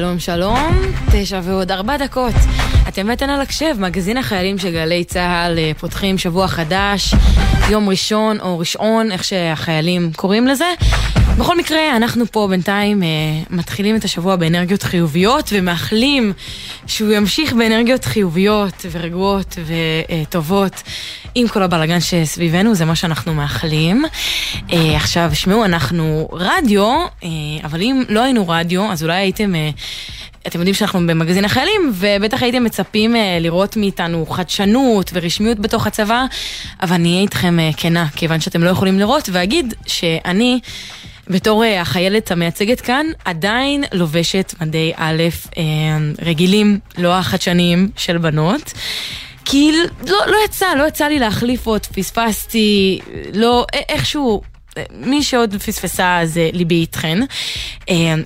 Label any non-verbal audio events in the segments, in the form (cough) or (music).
שלום, שלום, תשע ועוד ארבע דקות. אתם ואתן על הקשב, מגזין החיילים של גלי צה"ל אה, פותחים שבוע חדש, יום ראשון או ראשון, איך שהחיילים קוראים לזה. בכל מקרה, אנחנו פה בינתיים אה, מתחילים את השבוע באנרגיות חיוביות ומאחלים שהוא ימשיך באנרגיות חיוביות ורגועות וטובות עם כל הבלאגן שסביבנו, זה מה שאנחנו מאחלים. אה, עכשיו, שמעו, אנחנו רדיו, אה, אבל אם לא היינו רדיו, אז אולי הייתם... אה, אתם יודעים שאנחנו במגזין החיילים, ובטח הייתם מצפים אה, לראות מאיתנו חדשנות ורשמיות בתוך הצבא, אבל אני אהיה איתכם אה, כנה, כיוון שאתם לא יכולים לראות, ואגיד שאני... בתור אה, החיילת המייצגת כאן, עדיין לובשת מדי א' אה, רגילים, לא החדשניים של בנות. כי לא, לא יצא, לא יצא לי להחליף עוד, פספסתי, לא, איכשהו, מי שעוד פספסה זה ליבי איתכן.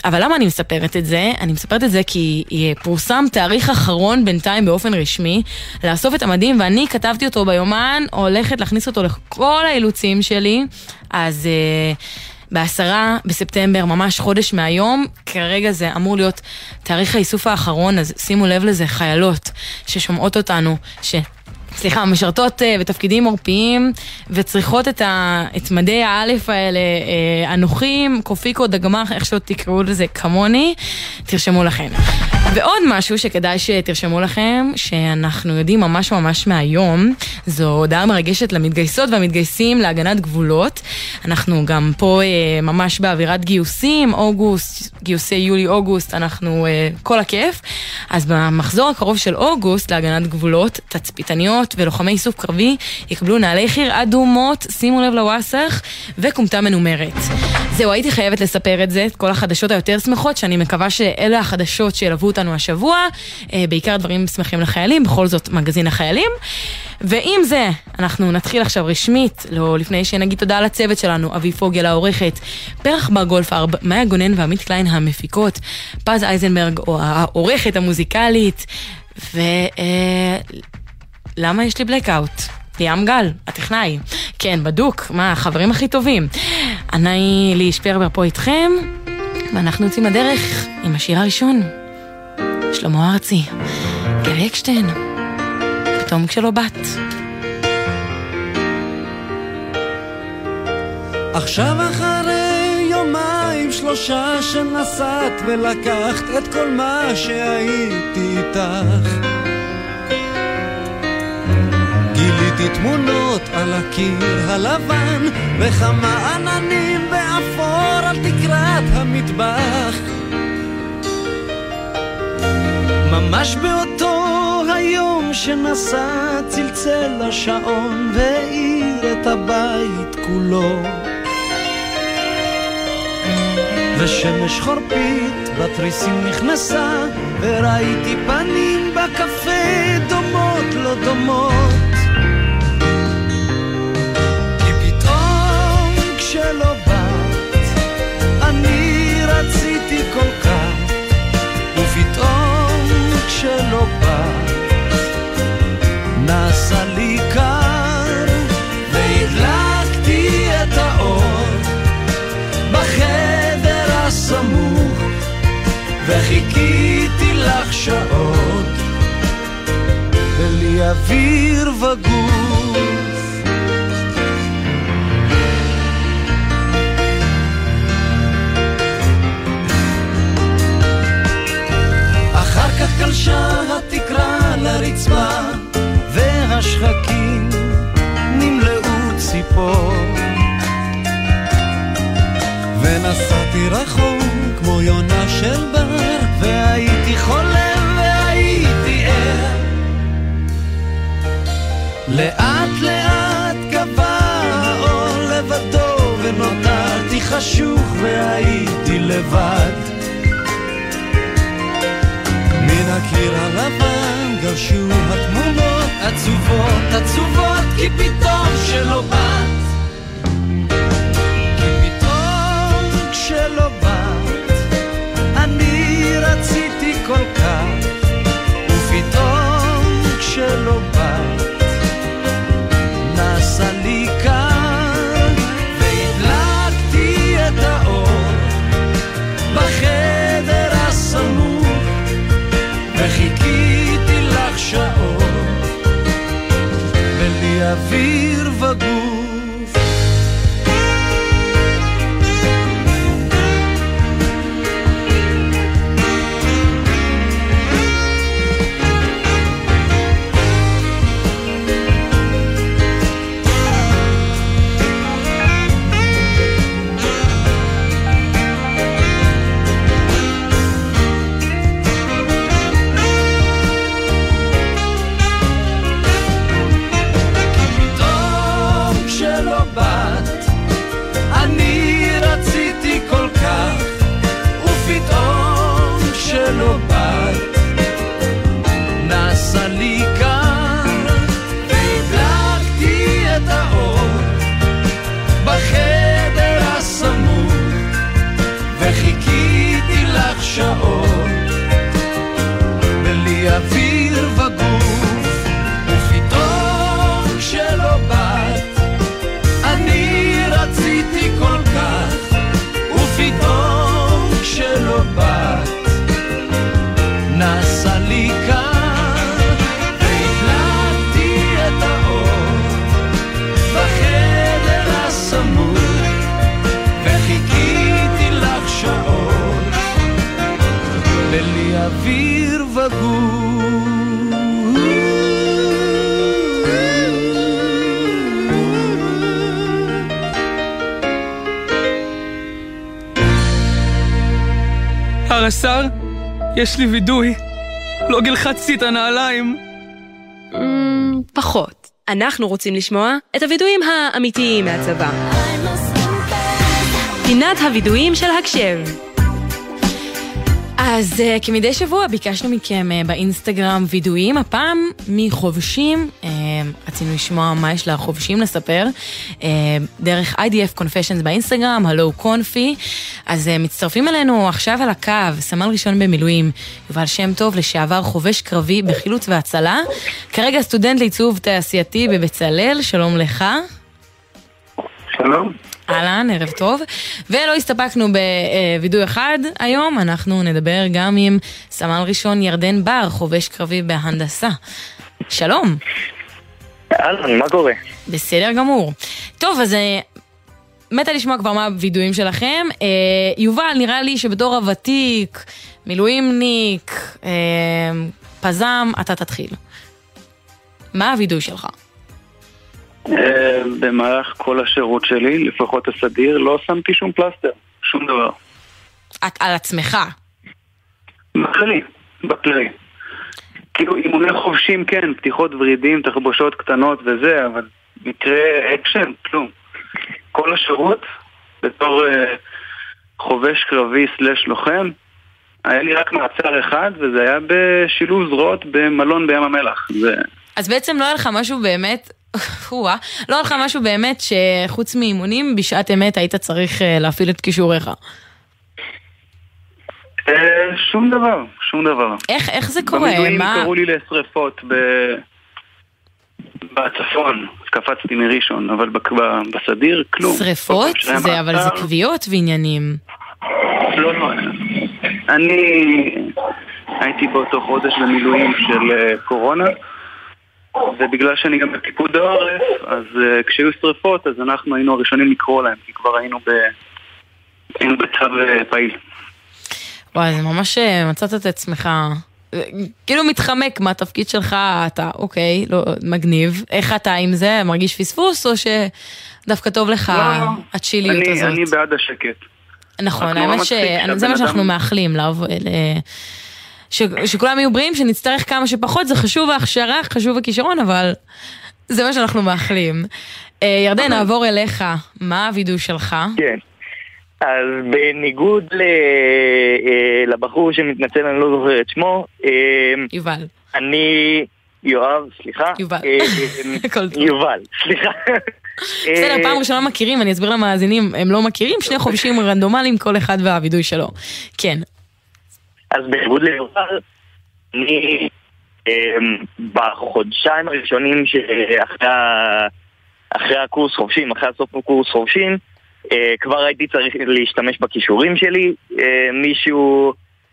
אבל למה אני מספרת את זה? אני מספרת את זה כי פורסם תאריך אחרון בינתיים באופן רשמי לאסוף את המדים ואני כתבתי אותו ביומן, הולכת להכניס אותו לכל האילוצים שלי, אז... בעשרה בספטמבר, ממש חודש מהיום, כרגע זה אמור להיות תאריך האיסוף האחרון, אז שימו לב לזה, חיילות ששומעות אותנו, ש... סליחה, משרתות uh, בתפקידים עורפיים וצריכות את, ה, את מדי האלף האלה, uh, אנוכים, קופיקו, דגמח, איך שלא תקראו לזה, כמוני, תרשמו לכם. ועוד משהו שכדאי שתרשמו לכם, שאנחנו יודעים ממש ממש מהיום, זו הודעה מרגשת למתגייסות והמתגייסים להגנת גבולות. אנחנו גם פה uh, ממש באווירת גיוסים, אוגוסט, גיוסי יולי-אוגוסט, אנחנו uh, כל הכיף. אז במחזור הקרוב של אוגוסט להגנת גבולות, תצפיתניות ולוחמי איסוף קרבי יקבלו נעלי חי"ר אדומות, שימו לב לוואסך, וכומתה מנומרת. זהו, הייתי חייבת לספר את זה, את כל החדשות היותר שמחות, שאני מקווה שאלה החדשות שילוו אותנו השבוע, אה, בעיקר דברים שמחים לחיילים, בכל זאת מגזין החיילים. ועם זה, אנחנו נתחיל עכשיו רשמית, לא לפני שנגיד תודה לצוות שלנו, אבי פוגל העורכת, פרח בר גולפרב, מאיה גונן ועמית קליין המפיקות, פז אייזנברג, העורכת המוזיקלית, ו... אה, למה יש לי בלקאוט? ליאם גל, הטכנאי. כן, בדוק, מה, החברים הכי טובים. אני לי שפרבר פה איתכם, ואנחנו יוצאים לדרך עם השיר הראשון. שלמה ארצי, גרי אקשטיין, פתאום כשלא בת. עכשיו אחרי יומיים שלושה שנסעת ולקחת את כל מה שהייתי איתך גיליתי תמונות על הקיר הלבן וכמה עננים באפור על תקרת המטבח ממש באותו היום שנסע צלצל השעון והאיר את הבית כולו. ושמש חורפית בתריסים נכנסה וראיתי פנים בקפה דומות לא דומות. שלא באת, אני רציתי כל כך, כשלא באת, נעשה לי קר, והדלקתי את האור בחדר הסמוך, וחיכיתי לך שעות, בלי אוויר וגור. גלשה התקרה לרצפה, והשחקים נמלאו ציפור. ונסעתי רחוק כמו יונה של בר, והייתי חולם והייתי ער. לאט לאט גבה האור לבדו, ונותרתי חשוך והייתי לבד. הקיר הלבן גרשו התמונות עצובות, עצובות, כי פתאום שלא באת. כי פתאום כשלא באת, אני רציתי כל כך, שר השר, יש לי וידוי. לא גלחצתי את הנעליים. פחות. אנחנו רוצים לשמוע את הווידויים האמיתיים מהצבא. פינת הווידויים של הקשב. אז uh, כמדי שבוע ביקשנו מכם uh, באינסטגרם וידויים, הפעם מחובשים, uh, רצינו לשמוע מה יש לחובשים לספר, uh, דרך IDF Confessions באינסטגרם, הלו קונפי, אז uh, מצטרפים אלינו עכשיו על הקו, סמל ראשון במילואים, יובל שם טוב, לשעבר חובש קרבי בחילוץ והצלה, כרגע סטודנט לעיצוב תעשייתי בבצלאל, שלום לך. שלום. אהלן, ערב טוב. ולא הסתפקנו בווידוי אחד היום, אנחנו נדבר גם עם סמל ראשון ירדן בר, חובש קרבי בהנדסה. שלום. אהלן, מה קורה? בסדר גמור. טוב, אז אה, מתה לשמוע כבר מה הווידויים שלכם. אה, יובל, נראה לי שבתור הוותיק, מילואימניק, אה, פזם, אתה תתחיל. מה הווידוי שלך? אה, במהלך כל השירות שלי, לפחות הסדיר, לא שמתי שום פלסטר, שום דבר. על עצמך. בכללי, בכללי. כאילו אימוני חובשים כן, פתיחות ורידים, תחבושות קטנות וזה, אבל מקרה אקשן, כלום. כל השירות, בתור אה, חובש קרבי slash לוחם, היה לי רק מעצר אחד, וזה היה בשילוב זרועות במלון בים המלח. זה... אז בעצם לא היה לך משהו באמת, לא לך משהו באמת שחוץ מאימונים, בשעת אמת היית צריך אה, להפעיל את כישוריך. אה, שום דבר, שום דבר. איך, איך זה קורה? במילואים מה... קראו לי לשריפות ב... בצפון, קפצתי מראשון, אבל בק- בסדיר, כלום. שריפות? זה, אבל זה. כוויות ועניינים. לא, לא. אני הייתי באותו חודש במילואים של אה, קורונה, ובגלל שאני גם בפיקוד העורף, אז אה, כשהיו שריפות, אז אנחנו היינו הראשונים לקרוא להם, כי כבר היינו ב... היינו בצו אה, פעיל. וואי, זה ממש אה, מצאת את עצמך, כאילו מתחמק מהתפקיד שלך, אתה אוקיי, לא, מגניב. איך אתה עם זה? מרגיש פספוס, או שדווקא טוב לך לא, הצ'יליות אני- הזאת? אני בעד השקט. נכון, לא האמת שזה מה שאנחנו מאחלים, ש- שכולם יהיו בריאים, שנצטרך כמה שפחות, זה חשוב ההכשרה, חשוב הכישרון, אבל זה מה שאנחנו מאחלים. אה, ירדן, נעבור אליך, מה הווידוי שלך? כן. אז בניגוד ל... אה, לבחור שמתנצל, אני לא זוכר את שמו, אה, יובל. אני... יואב, סליחה. יובל. (laughs) יובל, סליחה. בסדר, פעם ראשונה מכירים, אני אסביר למאזינים, הם לא מכירים, שני חובשים רנדומליים, כל אחד והווידוי שלו. כן. אז בניגוד ליובל, אני אמ, בחודשיים הראשונים שאחרי אחרי הקורס חובשים, אחרי הסוף הקורס חובשים, אה, כבר הייתי צריך להשתמש בכישורים שלי. אה, מישהו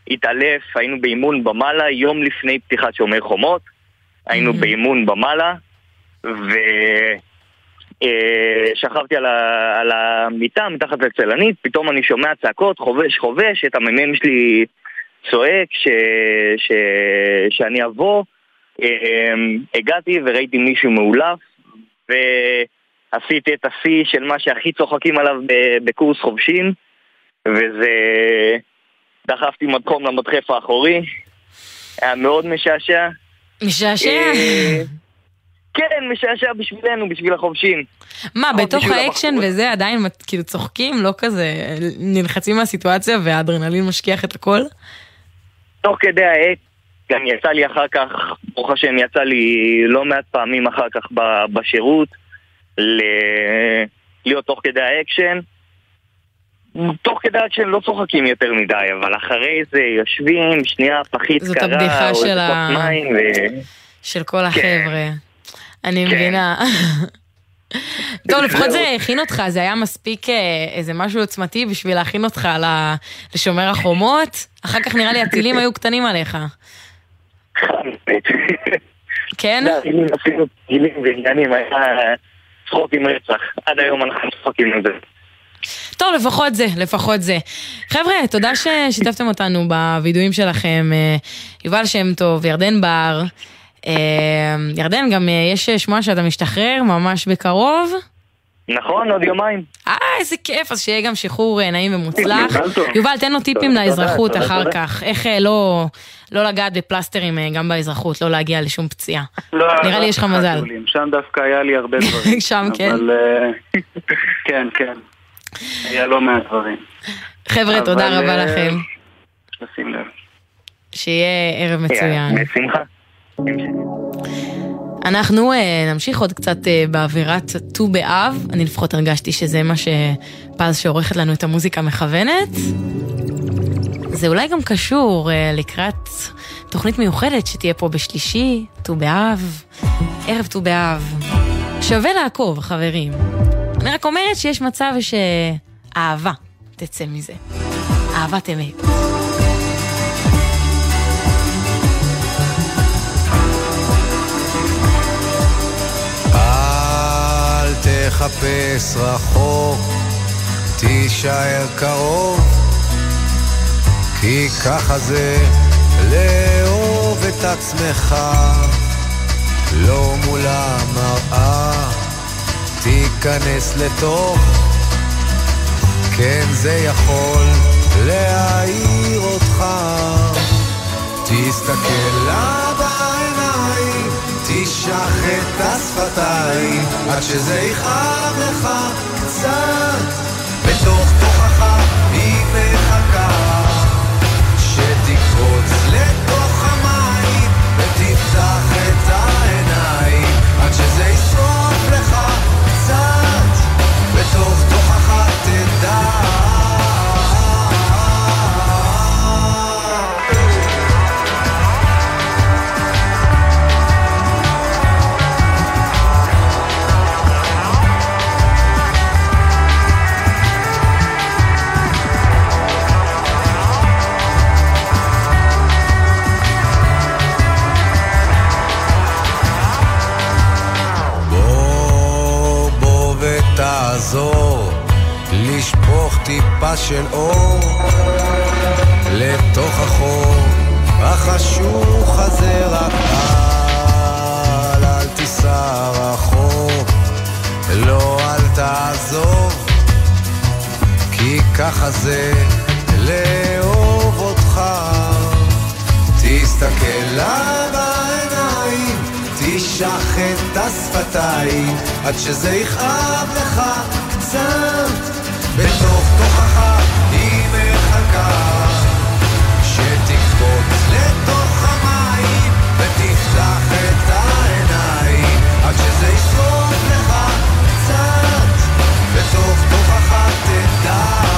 התעלף, היינו באימון במעלה יום לפני פתיחת שומר חומות. היינו Mhm. באימון במעלה, ושכבתי על, ה- על המיטה מתחת לצלנית, פתאום אני שומע צעקות, חובש, חובש, את המ"מ שלי צועק ש... ש... שאני אבוא. אמ, הגעתי וראיתי מישהו מעולף, ועשיתי את השיא של מה שהכי צוחקים עליו בקורס חובשים, וזה... דחפתי מדחום למדחף האחורי, היה מאוד משעשע. משעשע. אה, כן, משעשע בשבילנו, בשביל החובשים. מה, בתוך האקשן. וזה עדיין כאילו צוחקים? לא כזה נלחצים מהסיטואציה והאדרנלין משכיח את הכל? תוך כדי העת, גם יצא לי אחר כך, ברוך השם, יצא לי לא מעט פעמים אחר כך ב- בשירות, ל- להיות תוך כדי האקשן. תוך כדי האקשן לא צוחקים יותר מדי, אבל אחרי זה יושבים, שנייה, פחית כזאת קרה, הבדיחה או של ה- מים, ו... של כל החבר'ה. אני כן. מבינה. (laughs) טוב, לפחות זה הכין אותך, זה היה מספיק אה, איזה משהו עוצמתי בשביל להכין אותך לשומר החומות. אחר כך נראה לי הטילים היו קטנים עליך. כן? לא, אם עשינו גילים ועניינים, היה צחוק עם רצח. עד היום אנחנו צוחקים עם זה. טוב, לפחות זה, לפחות זה. חבר'ה, תודה ששיתפתם אותנו בווידואים שלכם. אה, יובל שם טוב, ירדן בר. אה, ירדן, גם אה, יש שמועה שאתה משתחרר ממש בקרוב. נכון, עוד יומיים. אה, איזה כיף, אז שיהיה גם שחרור אה, נעים ומוצלח. יובל, תן לו טיפים לאזרחות אחר. כך. איך אה, לא לא לגעת בפלסטרים אה, גם באזרחות, לא להגיע לשום פציעה. לא, נראה לי יש לך לא מזל. שם דווקא היה לי הרבה (laughs) דברים. שם כן? אה, (laughs) כן, כן. היה לא מעט דברים. חבר'ה, תודה רבה אה, לכם. לשים לב. שיהיה ערב מצוין. בשמחה. אנחנו אה, נמשיך עוד קצת אה, באווירת ט"ו באב. אני לפחות הרגשתי שזה מה שפז שעורכת לנו את המוזיקה מכוונת. זה אולי גם קשור אה, לקראת תוכנית מיוחדת שתהיה פה בשלישי, ט"ו באב, ערב ט"ו באב. שווה לעקוב, חברים. אני רק אומרת שיש מצב שאהבה תצא מזה. אהבת אמת. תחפש רחוק, תישאר קרוב, כי ככה זה לאהוב את עצמך, לא מול המראה, תיכנס לתוך, כן זה יכול להעיר אותך. תסתכל בעיניים, תשח את השפתיים, עד שזה יכאב לך קצת. בתוך תוכך היא מחכה, שתקפוץ לתוך המים, ותפתח את העיניים, עד שזה ישרוף ותעזור לשפוך טיפה של אור לתוך החור החשוך הזה רק אל, אל תיסע רחוק לא, אל תעזוב כי ככה זה לאהוב אותך. תסתכל בעיניים, תשח את השפתיים, עד שזה יכאב לך קצת. בתוך תוכך היא מחכה, שתקפוץ לתוך המים, ותפתח את העיניים, עד שזה ישרוף לך קצת. בתוך תוכך תדע.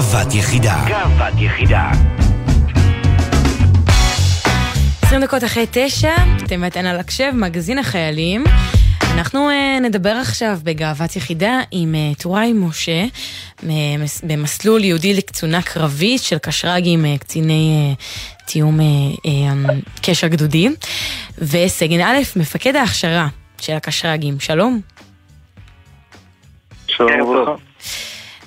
גאוות יחידה. גאוות יחידה. 20 דקות אחרי תשע, אתם ואתן על הקשב, מגזין החיילים. אנחנו uh, נדבר עכשיו בגאוות יחידה עם uh, טוראי משה, מס- במסלול יהודי לקצונה קרבית של קשרגים, uh, קציני uh, תיאום uh, uh, קשר גדודי, וסגן א', מפקד ההכשרה של הקשרגים. שלום. שלום וברכה.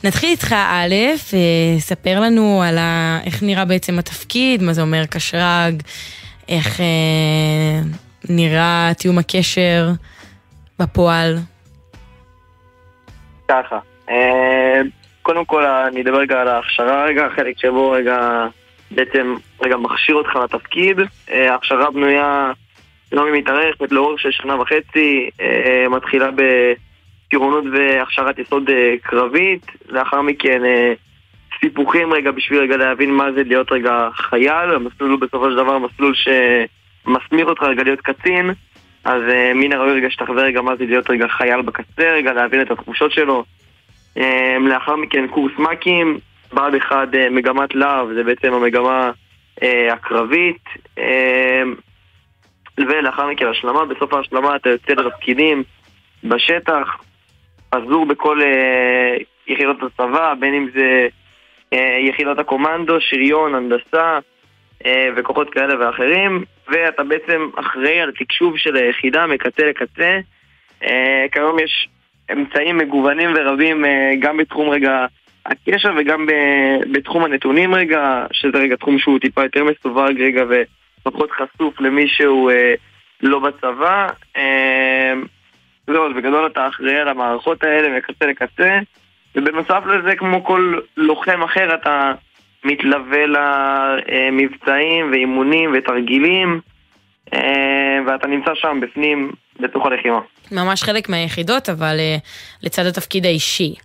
נתחיל איתך א', אה, ספר לנו על ה... איך נראה בעצם התפקיד, מה זה אומר קשרג, איך אה, נראה תיאום הקשר בפועל. ככה, אה, קודם כל אני אדבר רגע על ההכשרה רגע, חלק שבו רגע בעצם רגע מכשיר אותך לתפקיד. אה, ההכשרה בנויה לא מתארכת לאורך של שנה וחצי, מתחילה בטירונות והכשרת יסוד אה, קרבית, לאחר מכן אה, סיפוחים רגע בשביל רגע להבין מה זה להיות רגע חייל, המסלול הוא בסופו של דבר מסלול שמסמיך אותך רגע להיות קצין, אז אה, מן הראוי רגע שתחווה רגע מה זה להיות רגע חייל בקצה, רגע להבין את התחושות שלו. לאחר מכן קורס מ"כים, בה"ד 1 אה, מגמת להב, זה בעצם המגמה הקרבית. ולאחר מכן השלמה, בסוף ההשלמה אתה יוצא לתפקידים בשטח, עזור בכל אה, יחידות הצבא, בין אם זה אה, יחידות הקומנדו, שריון, הנדסה אה, וכוחות כאלה ואחרים, ואתה בעצם אחראי על תקשוב של היחידה מקצה לקצה. אה, כיום יש אמצעים מגוונים ורבים אה, גם בתחום רגע הקשר וגם ב- בתחום הנתונים רגע, שזה רגע תחום שהוא טיפה יותר מסווג רגע ופחות חשוף למי שהוא אה, לא בצבא. זהו, אז בגדול אתה אחראי על המערכות האלה מקצה לקצה, ובנוסף לזה, כמו כל לוחם אחר, אתה מתלווה למבצעים ואימונים ותרגילים, אה, ואתה נמצא שם בפנים, בתוך הלחימה. ממש חלק מהיחידות, אבל אה, לצד התפקיד האישי.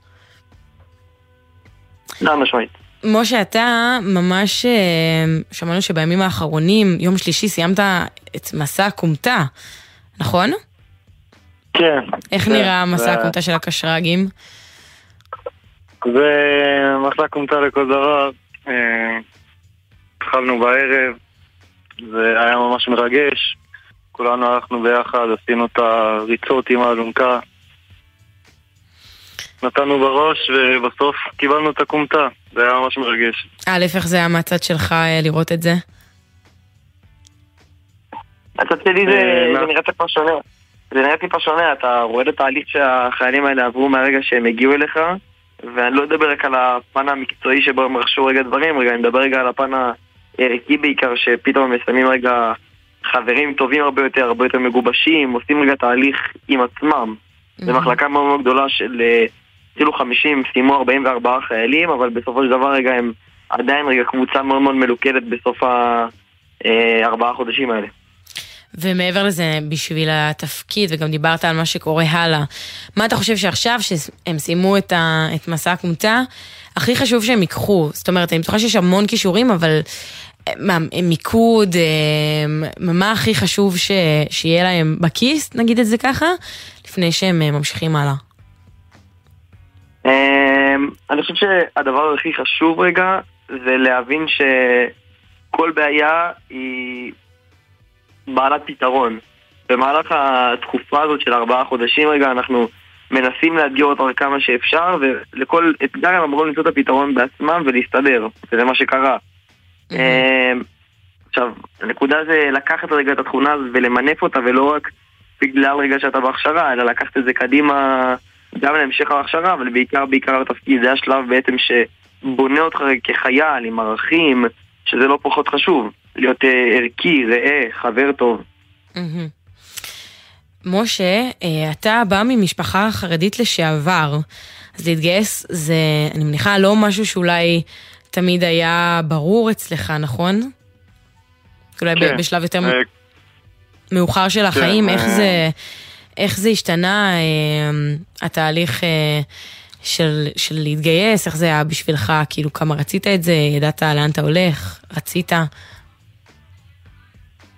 חד משמעית. משה, אתה ממש, אה, שמענו שבימים האחרונים, יום שלישי, סיימת את מסע הכומתה, נכון? כן. איך כן, נראה מסע זה- הכומתה של הקשרגים? זה מסע כומתה לכל דבר. אה, התחלנו בערב, זה היה ממש מרגש. כולנו הלכנו ביחד, עשינו את הריצות עם האלונקה. נתנו בראש ובסוף קיבלנו את הכומתה. זה היה ממש מרגש. א', איך זה היה מהצד שלך אה, לראות את זה? הצד שלי זה- זה נראה טיפה שונה. זה נראה טיפה שונה, אתה רואה את התהליך שהחיילים האלה עברו מהרגע שהם הגיעו אליך, ואני לא אדבר רק על הפן המקצועי שבו הם רכשו רגע דברים, רגע, אני מדבר רגע על הפן הערכי בעיקר, שפתאום הם מסיימים רגע חברים טובים הרבה יותר, הרבה יותר מגובשים, עושים רגע תהליך עם עצמם. זו מחלקה מאוד מאוד גדולה של אה, כאילו 50, סיימו 44 חיילים, אבל בסופו של דבר רגע הם עדיין רגע קבוצה מאוד מאוד מלוכדת בסוף הארבעה חודשים האלה. ומעבר לזה, בשביל התפקיד, וגם דיברת על מה שקורה הלאה, מה אתה חושב שעכשיו, שהם סיימו את, ה, את מסע הכומתה, הכי חשוב שהם ייקחו? זאת אומרת, אני בטוחה שיש המון כישורים, אבל מה, מיקוד, אה, מה הכי חשוב ש, שיהיה להם בכיס, נגיד את זה ככה, לפני שהם אה, ממשיכים הלאה? אמ, אני חושב שהדבר הכי חשוב רגע זה להבין שכל בעיה היא בעלת פתרון. במהלך התקופה הזאת של ארבעה חודשים רגע אנחנו מנסים לאתגר אותם כמה שאפשר ולכל אתגר הם אמורים למצוא את הפתרון בעצמם ולהסתדר, וזה מה שקרה. אמ, עכשיו, הנקודה זה לקחת רגע את התכונה הזאת ולמנף אותה ולא רק בגלל רגע שאתה בהכשרה, אלא לקחת את זה קדימה גם להמשך ההכשרה, אבל בעיקר בעיקר לתפקיד. זה השלב בעצם שבונה אותך כחייל עם ערכים, שזה לא פחות חשוב. להיות אה, ערכי, ראה, חבר טוב. משה, אה, אתה בא ממשפחה חרדית לשעבר, אז להתגייס זה, אני מניחה, לא משהו שאולי תמיד היה ברור אצלך, נכון? אולי כן. בשלב יותר אה, מאוחר של החיים, איך אה. זה, איך זה השתנה, התהליך של, של להתגייס, איך זה היה בשבילך, כאילו כמה רצית את זה, ידעת לאן אתה הולך, רצית?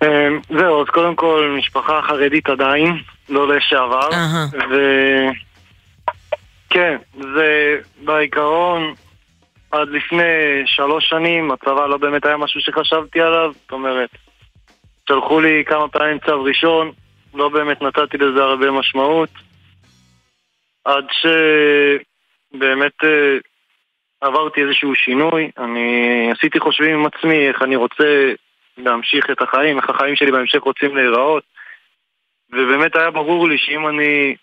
אמ, זהו, אז קודם כל, משפחה חרדית עדיין, לא לשעבר. ו... כן, זה בעיקרון, עד לפני שלוש שנים, הצבא לא באמת היה משהו שחשבתי עליו, זאת אומרת, שלחו לי כמה פעמים צו ראשון, לא באמת נתתי לזה הרבה משמעות, עד שבאמת אה, עברתי איזשהו שינוי, אני עשיתי חושבים עם עצמי איך אני רוצה להמשיך את החיים, איך החיים שלי בהמשך רוצים להיראות, ובאמת היה ברור לי שאם אני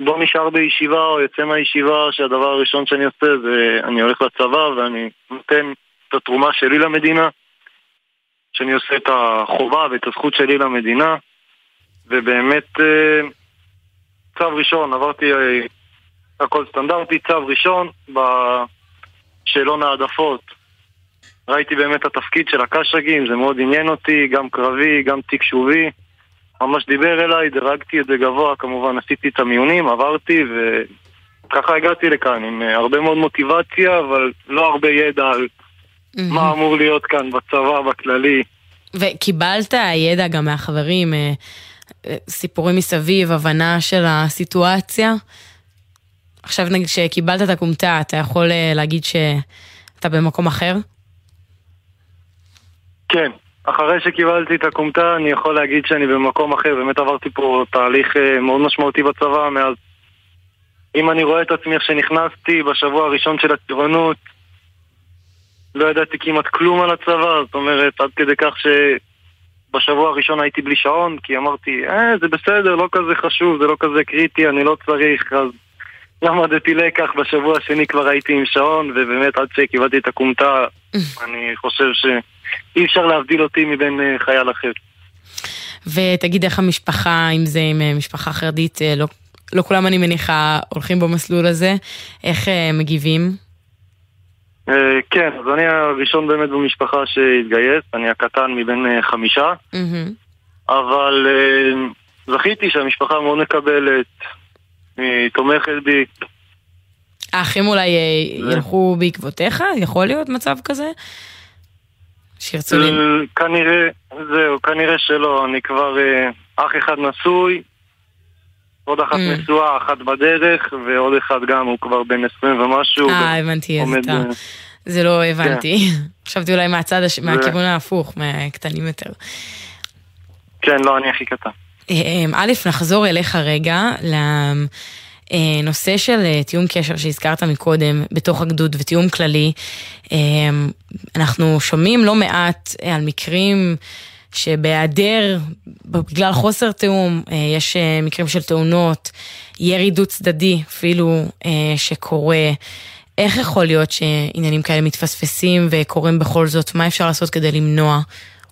לא נשאר בישיבה או יוצא מהישיבה שהדבר הראשון שאני עושה זה אני הולך לצבא ואני נותן את התרומה שלי למדינה, שאני עושה את החובה ואת הזכות שלי למדינה, ובאמת אה, צו ראשון, עברתי אה, הכל סטנדרטי, צו ראשון בשאלון העדפות. ראיתי באמת התפקיד של הקשגים, זה מאוד עניין אותי, גם קרבי, גם תקשובי. ממש דיבר אליי, דירגתי את זה גבוה, כמובן עשיתי את המיונים, עברתי וככה הגעתי לכאן עם אה, הרבה מאוד מוטיבציה, אבל לא הרבה ידע על מה אמור להיות כאן בצבא, בכללי. וקיבלת ידע גם מהחברים, אה, אה, סיפורים מסביב, הבנה של הסיטואציה? עכשיו נגיד שקיבלת את הכומתה, אתה יכול להגיד שאתה במקום אחר? כן, אחרי שקיבלתי את הכומתה אני יכול להגיד שאני במקום אחר, באמת עברתי פה תהליך אה, מאוד משמעותי בצבא מאז. אם אני רואה את עצמי איך שנכנסתי בשבוע הראשון של הטירונות, לא ידעתי כמעט כלום על הצבא, זאת אומרת, עד כדי כך שבשבוע הראשון הייתי בלי שעון, כי אמרתי, אה, זה בסדר, לא כזה חשוב, זה לא כזה קריטי, אני לא צריך, אז למדתי לקח, בשבוע השני כבר הייתי עם שעון, ובאמת עד שקיבלתי את הכומתה, אני חושב ש... אי אפשר להבדיל אותי מבין אה, חייל אחר. ותגיד איך המשפחה, אם זה עם אה, משפחה חרדית, אה, לא, לא כולם אני מניחה הולכים במסלול הזה, איך מגיבים? כן, אז אני הראשון באמת במשפחה שהתגייס, אני הקטן מבין חמישה, אבל זכיתי שהמשפחה מאוד מקבלת, היא תומכת בי. האחים אולי ילכו בעקבותיך? יכול להיות מצב כזה? שירצו לי... אה, כנראה, זהו, כנראה שלא, אני כבר אה, אח אחד נשוי, עוד אחת mm. נשואה, אחת בדרך, ועוד אחד גם, הוא כבר בן 20 ומשהו. אה, הבנתי, אז אתה... זה לא הבנתי. כן. (laughs) חשבתי אולי מהצד, מהכיוון ההפוך, מהקטנים יותר. כן, לא, אני הכי קטן. אה, א', נחזור אליך רגע, אה, נושא של אה, תיאום קשר שהזכרת מקודם בתוך הגדוד ותיאום כללי, אה, אנחנו שומעים לא מעט על מקרים שבהיעדר, בגלל חוסר תיאום, יש מקרים של תאונות, ירי דו צדדי אפילו שקורה. איך יכול להיות שעניינים כאלה מתפספסים וקורים בכל זאת? מה אפשר לעשות כדי למנוע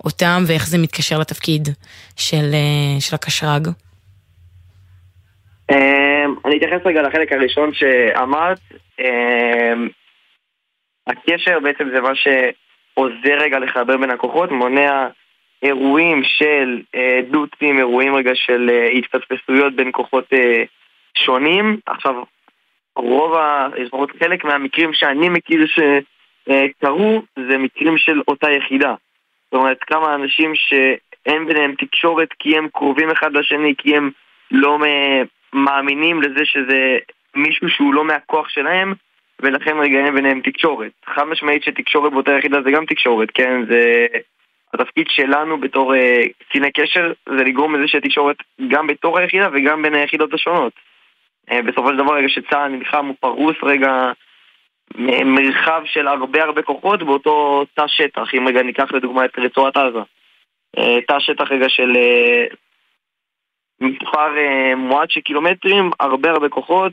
אותם ואיך זה מתקשר לתפקיד של, של הקשרג? אני אתייחס רגע לחלק הראשון שאמרת. אמ, הקשר בעצם זה מה שעוזר רגע לחבר בין הכוחות, מונע אירועים של אה, דוצים, אירועים רגע של אה, התפספסויות בין כוחות אה, שונים. עכשיו, רוב. לפחות חלק מהמקרים שאני מכיר שקרו, זה מקרים של אותה יחידה. זאת אומרת, כמה אנשים שאין ביניהם תקשורת כי הם קרובים אחד לשני, כי הם לא מאמינים לזה שזה מישהו שהוא לא מהכוח שלהם, ולכן רגע אין ביניהם תקשורת. חד משמעית שתקשורת באותה יחידה זה גם תקשורת, כן? זה... התפקיד שלנו בתור uh, קציני קשר זה לגרום לזה שהתקשורת גם בתור היחידה וגם בין היחידות השונות. Uh, בסופו של דבר רגע שצה"ל נלחם הוא פרוס רגע מרחב של הרבה הרבה כוחות באותו תא שטח, אם רגע ניקח לדוגמה את רצועת עזה. Uh, תא שטח רגע של מספר אה, מועט של קילומטרים, הרבה הרבה כוחות,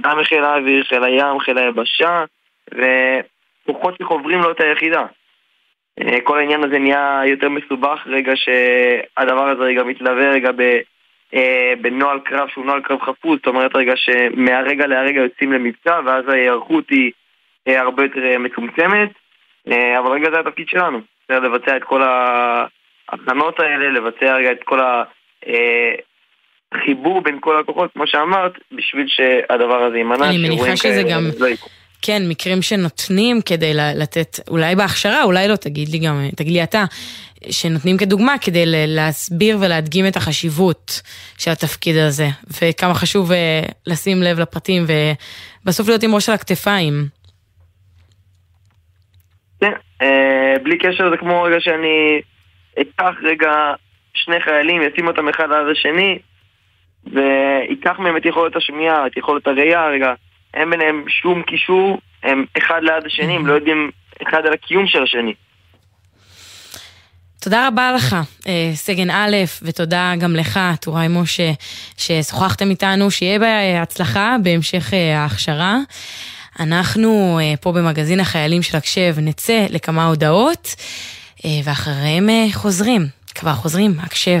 גם מחיל האוויר, חיל הים, חיל היבשה, וכוחות שחוברים לאותה יחידה. אה, כל העניין הזה נהיה יותר מסובך רגע שהדבר הזה רגע מתלווה רגע ב, אה, בנוהל קרב שהוא נוהל קרב חפוז, זאת אומרת רגע שמהרגע להרגע יוצאים למבצע ואז ההיערכות היא הרבה יותר מצומצמת, אבל רגע זה התפקיד שלנו, לבצע את כל ההכנות האלה, לבצע רגע את כל. חיבור בין כל הכוחות, כמו שאמרת, בשביל שהדבר הזה יימנע. אני מניחה שזה גם... לא כן, מקרים שנותנים כדי לתת, אולי בהכשרה, אולי לא, תגיד לי גם, תגיד לי אתה, שנותנים כדוגמה כדי להסביר ולהדגים את החשיבות של התפקיד הזה, וכמה חשוב אה, לשים לב לפרטים ובסוף להיות עם ראש על הכתפיים. כן, אה, בלי קשר זה כמו רגע שאני אקח רגע שני חיילים, אשים אותם אחד על השני, וייקח מהם את יכולת השמיעה, את יכולת הראייה, רגע, אין ביניהם שום קישור, הם אחד ליד השני, הם לא יודעים אחד על הקיום של השני. תודה רבה לך, אה, סגן א', ותודה גם לך, טוראי משה, ששוחחתם איתנו, שיהיה בהצלחה בהמשך אה, ההכשרה. אנחנו אה, פה במגזין החיילים של הקשב נצא לכמה הודעות, ואחריהם חוזרים, כבר חוזרים, הקשב.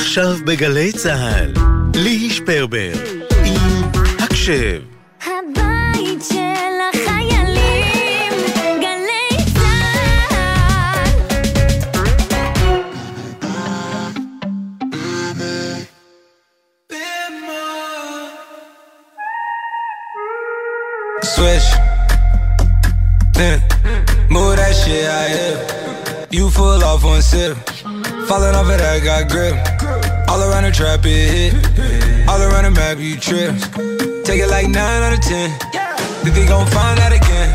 עכשיו בגלי צה"ל, ליהי שפרבר, עם הקשב. הבית של החיילים, גלי צה"ל. Switch. Yeah. Move that shit out here. You full off one sip. Falling off of that, got grip. All around the trap, it hit. All around the map, you trip. Take it like 9 out of 10. Think they gon' find that again.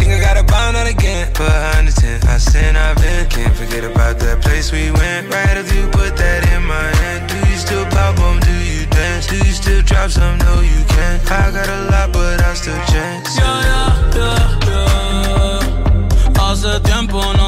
Think I gotta bound out again. Behind the tent, I sin, I've been. Can't forget about that place we went. Right after you put that in my hand. Do you still pop them? Do you dance? Do you still drop some? No, you can't. I got a lot, but I still chance. Yeah, yeah, yeah, yeah. Hace tiempo no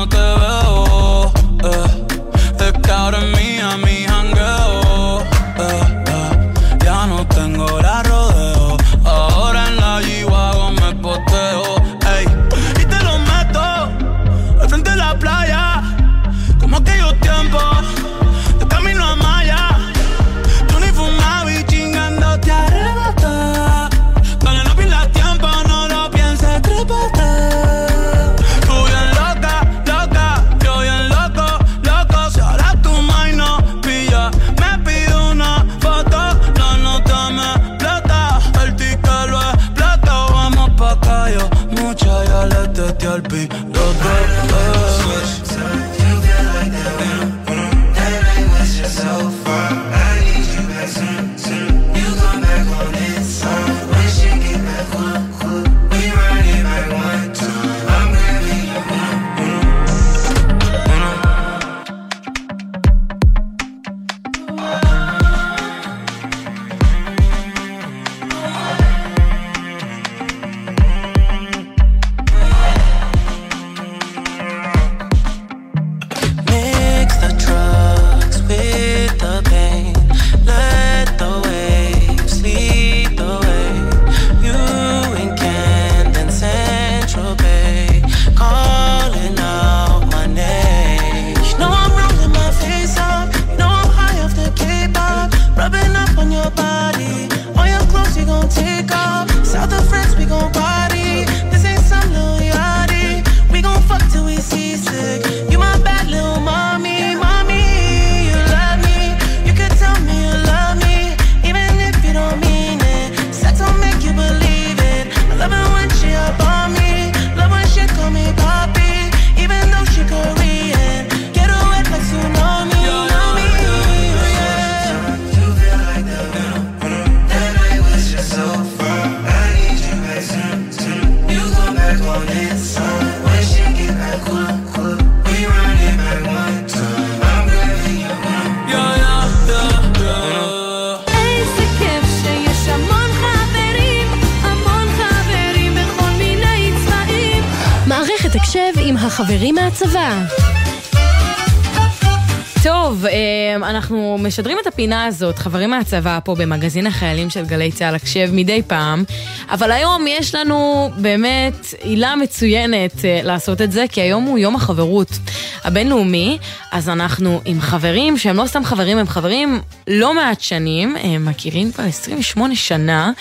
הפינה הזאת, חברים מהצבא, פה במגזין החיילים של גלי צה"ל הקשב מדי פעם, אבל היום יש לנו באמת עילה מצוינת אה, לעשות את זה, כי היום הוא יום החברות הבינלאומי, אז אנחנו עם חברים שהם לא סתם חברים, הם חברים לא מעט שנים, הם מכירים כבר 28 שנה.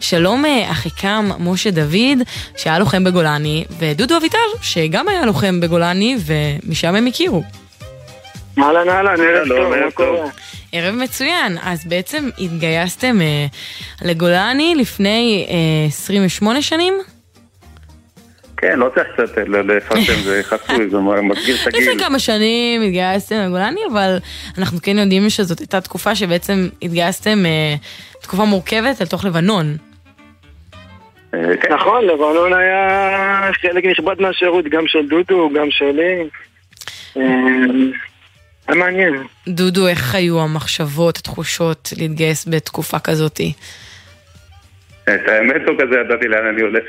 שלום אה, אחיקם משה דוד, שהיה לוחם בגולני, ודודו אביטל, שגם היה לוחם בגולני, ומשם הם הכירו. אהלן אהלן, ערב טוב, מה קורה? ערב מצוין. אז בעצם התגייסתם אה, לגולני לפני אה, 28 שנים? כן, לא צריך קצת ל- לפרסם, זה חסוי, (laughs) זה מגדיר את הגיל. לפני כמה שנים התגייסתם לגולני, אבל אנחנו כן יודעים שזאת הייתה תקופה שבעצם התגייסתם אה, תקופה מורכבת אל תוך לבנון. כן. נכון, לבנון היה חלק נכבד מהשירות, גם של דודו, גם שלי. אה, היה מעניין. דודו, איך היו המחשבות, התחושות להתגייס בתקופה כזאתי? את האמת לא כזה ידעתי לאן אני הולך.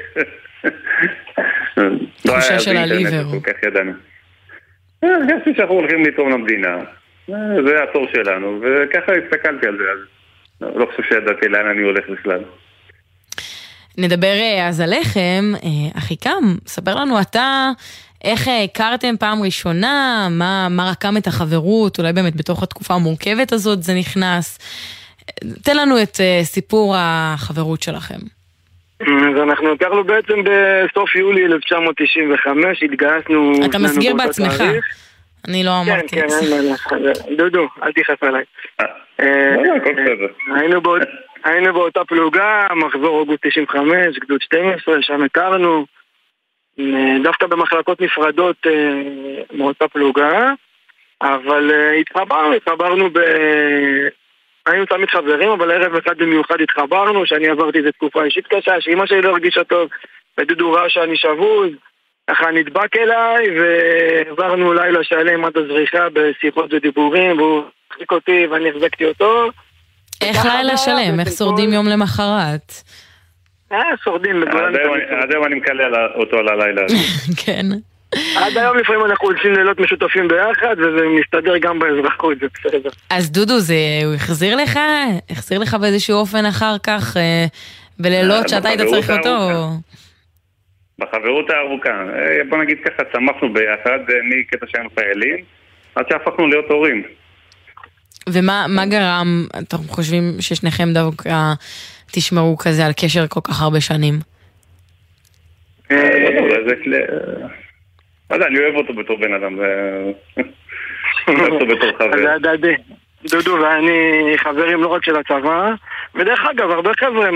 לא אז של הליבר. כל כך ידענו. אה, הרגשתי שאנחנו הולכים לתרום למדינה. אה, זה התור שלנו, וככה הסתכלתי על זה, אז לא חושב שידעתי לאן אני הולך בכלל. נדבר אה, אז עליכם. אה, אחיקם, ספר לנו אתה איך אה, הכרתם פעם ראשונה, מה, מה רקם את החברות, אולי באמת בתוך התקופה המורכבת הזאת זה נכנס. תן לנו את אה, סיפור החברות שלכם. אז אנחנו הכרנו בעצם בסוף יולי 1995, התגייסנו... אתה מסגיר בעצמך. תאריך. אני לא כן, אמרתי כן, את זה. אין מה לעשות. דודו, אל תכעס עליי. אה, לא, באות- היינו באותה פלוגה, מחזור אוגוסט 95, גדוד 12, שם הכרנו. דווקא במחלקות נפרדות מאותה פלוגה, אבל אה, התחברנו, התחברנו ב... היינו תמיד חברים, אבל ערב אחד במיוחד התחברנו, שאני עברתי איזו תקופה אישית קשה, שאימא שלי לא הרגישה טוב, ודודו ראה שאני שבוז, ככה נדבק אליי, ועברנו לילה שלם עד הזריחה בשיחות ודיבורים, והוא החזיק אותי ואני החזקתי אותו. איך לילה שלם? איך שורדים יום למחרת? אה, שורדים אני- עד היום אני מקלל אותו על הלילה הזה. (laughs) כן. עד היום לפעמים אנחנו עושים לילות משותפים ביחד, וזה מסתדר גם באזרחות, זה בסדר. אז דודו, זה, הוא החזיר לך? החזיר לך באיזשהו אופן אחר כך, אה, בלילות אה, שאתה היית צריך אותו? בחברות הארוכה. אה, בוא נגיד ככה, צמחנו ביחד מקטע שהיינו חיילים, עד שהפכנו להיות הורים. ומה מה גרם, אתם חושבים ששניכם דווקא תשמרו כזה על קשר כל כך הרבה שנים? לא יודע, אולי זה כלי... לא יודע, אני אוהב אותו בתור בן אדם. זה- אוהב אותו בתור אז חבר. דודו ואני חברים לא רק של הצבא, ודרך אגב, הרבה חבר'ה,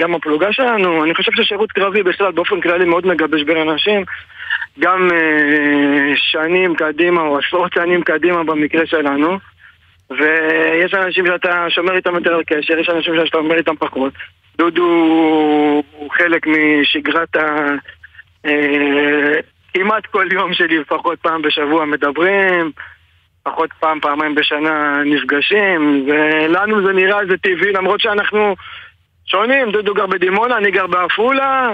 גם הפלוגה שלנו, אני חושב ששירות קרבי בכלל באופן כללי מאוד מגבש בין אנשים, גם אה, שנים קדימה או עשרות שנים קדימה במקרה שלנו, ויש אנשים שאתה שומר איתם יותר על קשר, יש אנשים שאתה שומר איתם פחות. דודו הוא חלק משגרת ה... אה, כמעט כל יום שלי לפחות פעם בשבוע מדברים, פחות פעם, פעמיים בשנה נפגשים, ולנו זה נראה איזה טבעי, למרות שאנחנו שונים, דודו גר בדימונה, אני גר בעפולה,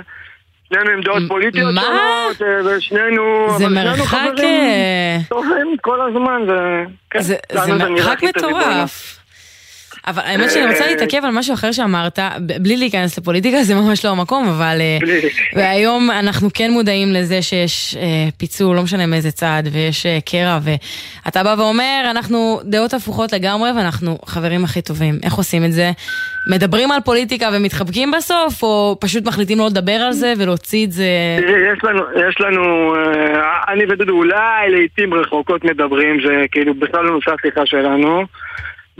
שנינו עם דעות פוליטיות? שונות, אה, ושנינו... זה מרחק, אה, טובים כל הזמן, זה... כן, זה מרחק. מטורף. אבל האמת שאני רוצה אה, להתעכב על משהו אחר שאמרת, בלי להיכנס לפוליטיקה זה ממש לא המקום, אבל אה, והיום אנחנו כן מודעים לזה שיש אה, פיצול, לא משנה מאיזה צד, ויש קרע, ואתה בא ואומר, אנחנו דעות הפוכות לגמרי, ואנחנו חברים הכי טובים. איך עושים את זה? מדברים על פוליטיקה ומתחבקים בסוף, או פשוט מחליטים לא לדבר על זה ולהוציא את זה... יש לנו, יש לנו, אני ודודו אולי לעיתים רחוקות מדברים, זה כאילו בכלל לא נושא השיחה שלנו.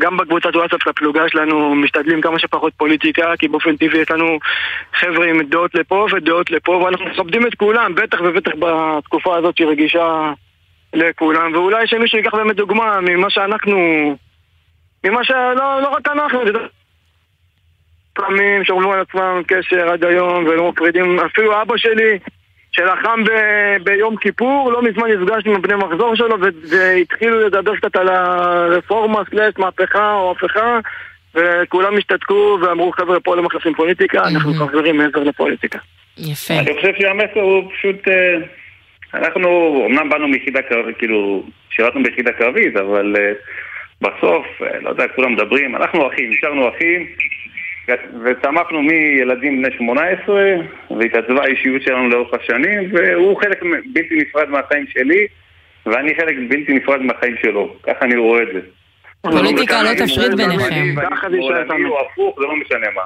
גם בקבוצת וואטסאפ של הפלוגה שלנו משתדלים כמה שפחות פוליטיקה, כי באופן טבעי יש לנו חבר'ה עם דעות לפה ודעות לפה, ואנחנו מכבדים את כולם, בטח ובטח בתקופה הזאת שהיא רגישה לכולם, ואולי שמישהו ייקח באמת דוגמה ממה שאנחנו, ממה שלא לא רק אנחנו, פעמים שומרים על עצמם קשר עד היום ולא מקרידים, אפילו אבא שלי שלחם ב- ביום כיפור, לא מזמן נפגשנו עם בני מחזור שלו ו- והתחילו לדבר קצת על הרפורמה סלאש מהפכה או הפיכה וכולם השתתקו ואמרו חבר'ה פה לא מחליפים פוליטיקה, אנחנו חברים מעבר לפוליטיקה. יפה. אני חושב שהמסר הוא פשוט... אה, אנחנו אמנם באנו מיחידה קרבית, כאילו, שירתנו ביחידה קרבית, אבל אה, בסוף, אה, לא יודע, כולם מדברים, אנחנו אחים, נשארנו אחים, וצמחנו מילדים בני 18, והתעצבה האישיות שלנו לאורך השנים, והוא חלק בלתי נפרד מהחיים שלי, ואני חלק בלתי נפרד מהחיים שלו. ככה אני רואה את זה. פוליטיקה לא תפריד ביניכם. שמאלני או הפוך, זה לא משנה מה.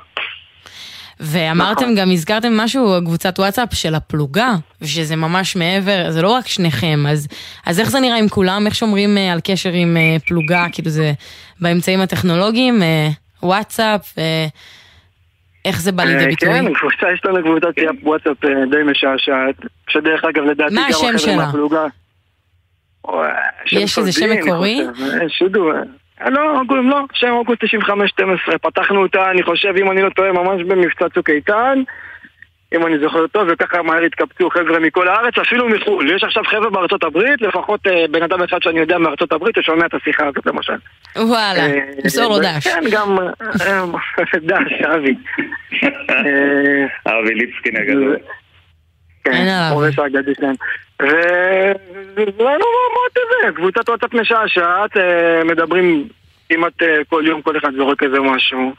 ואמרתם, נכון. גם הזכרתם משהו, קבוצת וואטסאפ של הפלוגה, ושזה ממש מעבר, זה לא רק שניכם, אז, אז איך זה נראה עם כולם? איך שומרים אה, על קשר עם אה, פלוגה? כאילו זה באמצעים הטכנולוגיים, אה, וואטסאפ, אה, איך זה בא לידי אה, ביטוי? כן, קבוצה, יש לנו קבוצת וואטסאפ אה, די משעשעת, שדרך אגב לדעתי מה גם החבר'ה שלה? מהפלוגה. יש איזה שם מקורי? שודו, לא, קוראים לא, שם אוגוסט 95-12, פתחנו אותה, אני חושב, אם אני לא טועה, ממש במבצע צוק איתן, אם אני זוכר טוב, וככה מהר התקבצו חבר'ה מכל הארץ, אפילו מחו"ל. יש עכשיו חבר'ה בארצות הברית, לפחות אה, בן אדם אחד שאני יודע מארצות הברית, ששומע את השיחה הזאת למשל. וואלה, אה, מסור לו דש. כן, גם אה, דש, אבי. אה, אבי ליבסקין הגדול. כן, הורס האגדי שלהם. וזה לא מאוד זה, קבוצת וואטסאפ משעשעת, אה, מדברים כמעט אה, כל יום, כל אחד זורק איזה משהו.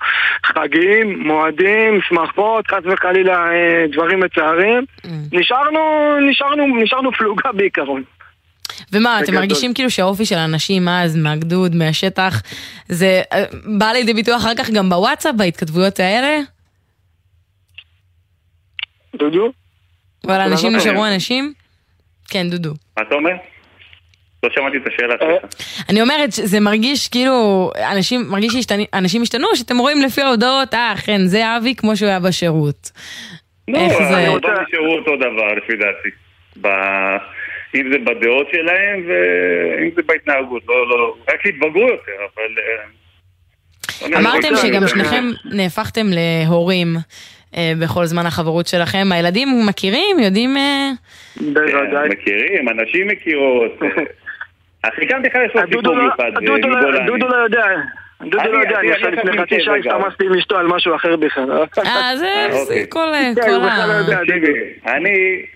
חגים, מועדים, שמחות, חס וחלילה אה, דברים מצערים. נשארנו, נשארנו, נשארנו פלוגה בעיקרון. ומה, אתם בגדול. מרגישים כאילו שהאופי של האנשים אז, מהגדוד, מהשטח, זה אה, בא לידי ביטוי אחר כך גם בוואטסאפ, בהתכתבויות האלה? דודו? אבל אנשים נשארו. אנשים? כן, דודו. מה אתה אומר? לא שמעתי את השאלה שלך. אני אומרת שזה מרגיש כאילו, אנשים, מרגיש שאנשים השתנו, שאתם רואים לפי ההודעות, אה, אכן, זה אבי כמו שהוא היה בשירות. לא, איך זה? הרובם נשארו אותו דבר לפי דעתי. אם זה בדעות שלהם ואם זה בהתנהגות. לא, לא, רק שהתבגרו יותר, אבל... אה, לא אמרתם שגם. שניכם נהפכתם להורים אה, בכל זמן החברות שלכם. הילדים מכירים, יודעים... אה, כן, מכירים, אנשים מכירות. (laughs) אחי, כאן בכלל יש לו דודו סיפור לא- מיוחד אה, דודו לא- מגולני. דודו לא יודע. דודו אני- לא יודע, אני- אני עכשיו אני לפני חצי שעה. השתמשתי עם אשתו על משהו אחר בכלל. אה, זה אוקיי. כל כן, לא ה... תקשיבי, אני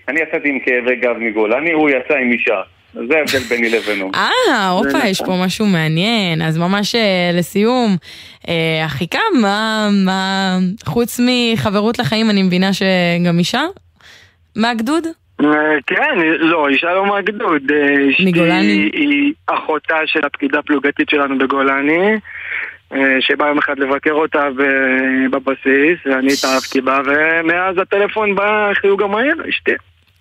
אני יצאתי עם כאבי גב מגולני, הוא יצא עם אישה. זה ההבדל ביני לבינו. (laughs) אה, הופה, יש נכון. פה משהו מעניין. אז ממש אה, לסיום, אה, אחיקם, מה, מה, חוץ מחברות לחיים, אני מבינה שגם אישה? מהגדוד? אה, כן, לא, אישה לא מהגדוד. אה, מגולני? היא אחותה של הפקידה הפלוגתית שלנו בגולני, אה, שבא יום אחד לבקר אותה בבסיס, ואני התאהבתי בה, ומאז הטלפון בא חיוג המהיר, אשתי.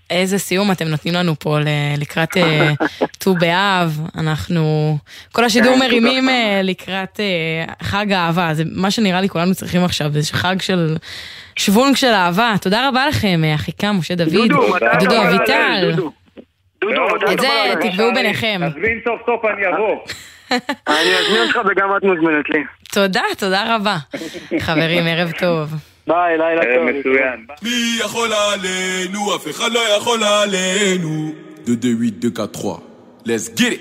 איזה סיום אתם נותנים לנו פה ל- לקראת אה, (laughs) ט"ו באב, אנחנו... כל השידור כן, מרימים. אה, לקראת אה, חג האהבה, זה מה שנראה לי כולנו צריכים עכשיו, זה חג של שוונג של אהבה. תודה רבה לכם, אחיקם, משה דוד, דודו, אביטל. דודו? את זה? תקבעו ביניכם. תזמין סוף סוף אני אבוא. (laughs) אני אזמין אותך וגם את מוזמנת לי. תודה, תודה רבה. (laughs) חברים, ערב טוב. ביי, לילה טוב. מצוין. מי יכול עלינו? אף אחד לא יכול עלינו. 2, 2, 8, 2, 4, 3. Let's get it.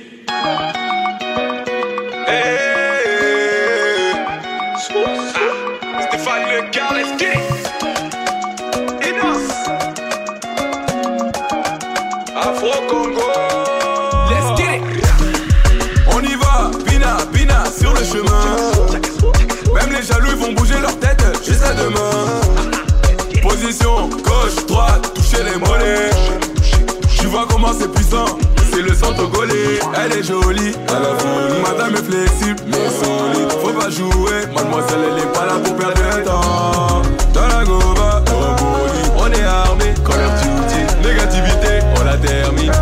Stéphane Le Gars, let's get it. Inos. Afro-Congo. Let's get it. On y va, Pina, Pina, sur le chemin. Même les jaloux ils vont bouger leur tête jusqu'à demain. Position gauche, droite, toucher les mollets. Tu vois comment c'est puissant, c'est le sang togolais. Elle est jolie, à la folie. Madame est flexible, mais solide. Faut pas jouer, mademoiselle elle est pas là pour perdre le temps. Dans la gova, on est armé, Call of Duty. Négativité, on la termine.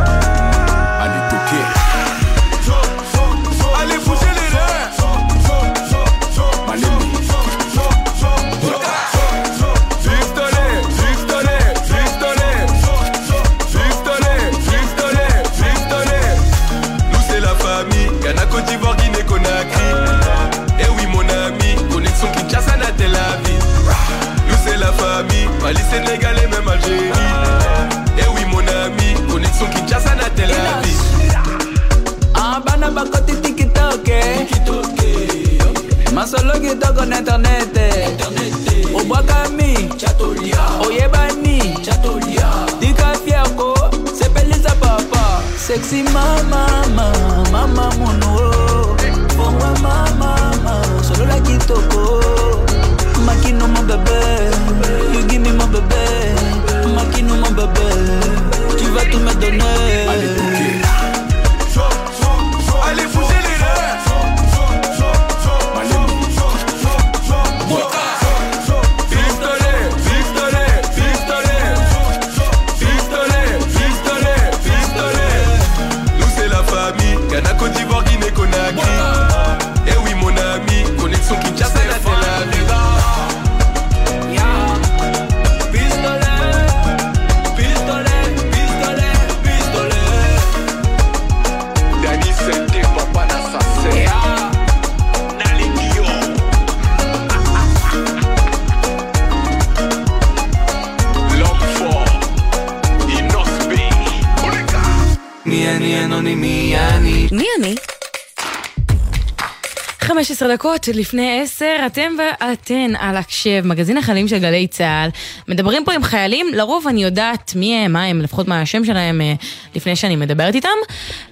15 דקות לפני 10, אתם ואתן על הקשב, מגזין החיילים של גלי צה"ל. מדברים פה עם חיילים, לרוב אני יודעת מי הם, מה הם, לפחות מה השם שלהם אה, לפני שאני מדברת איתם.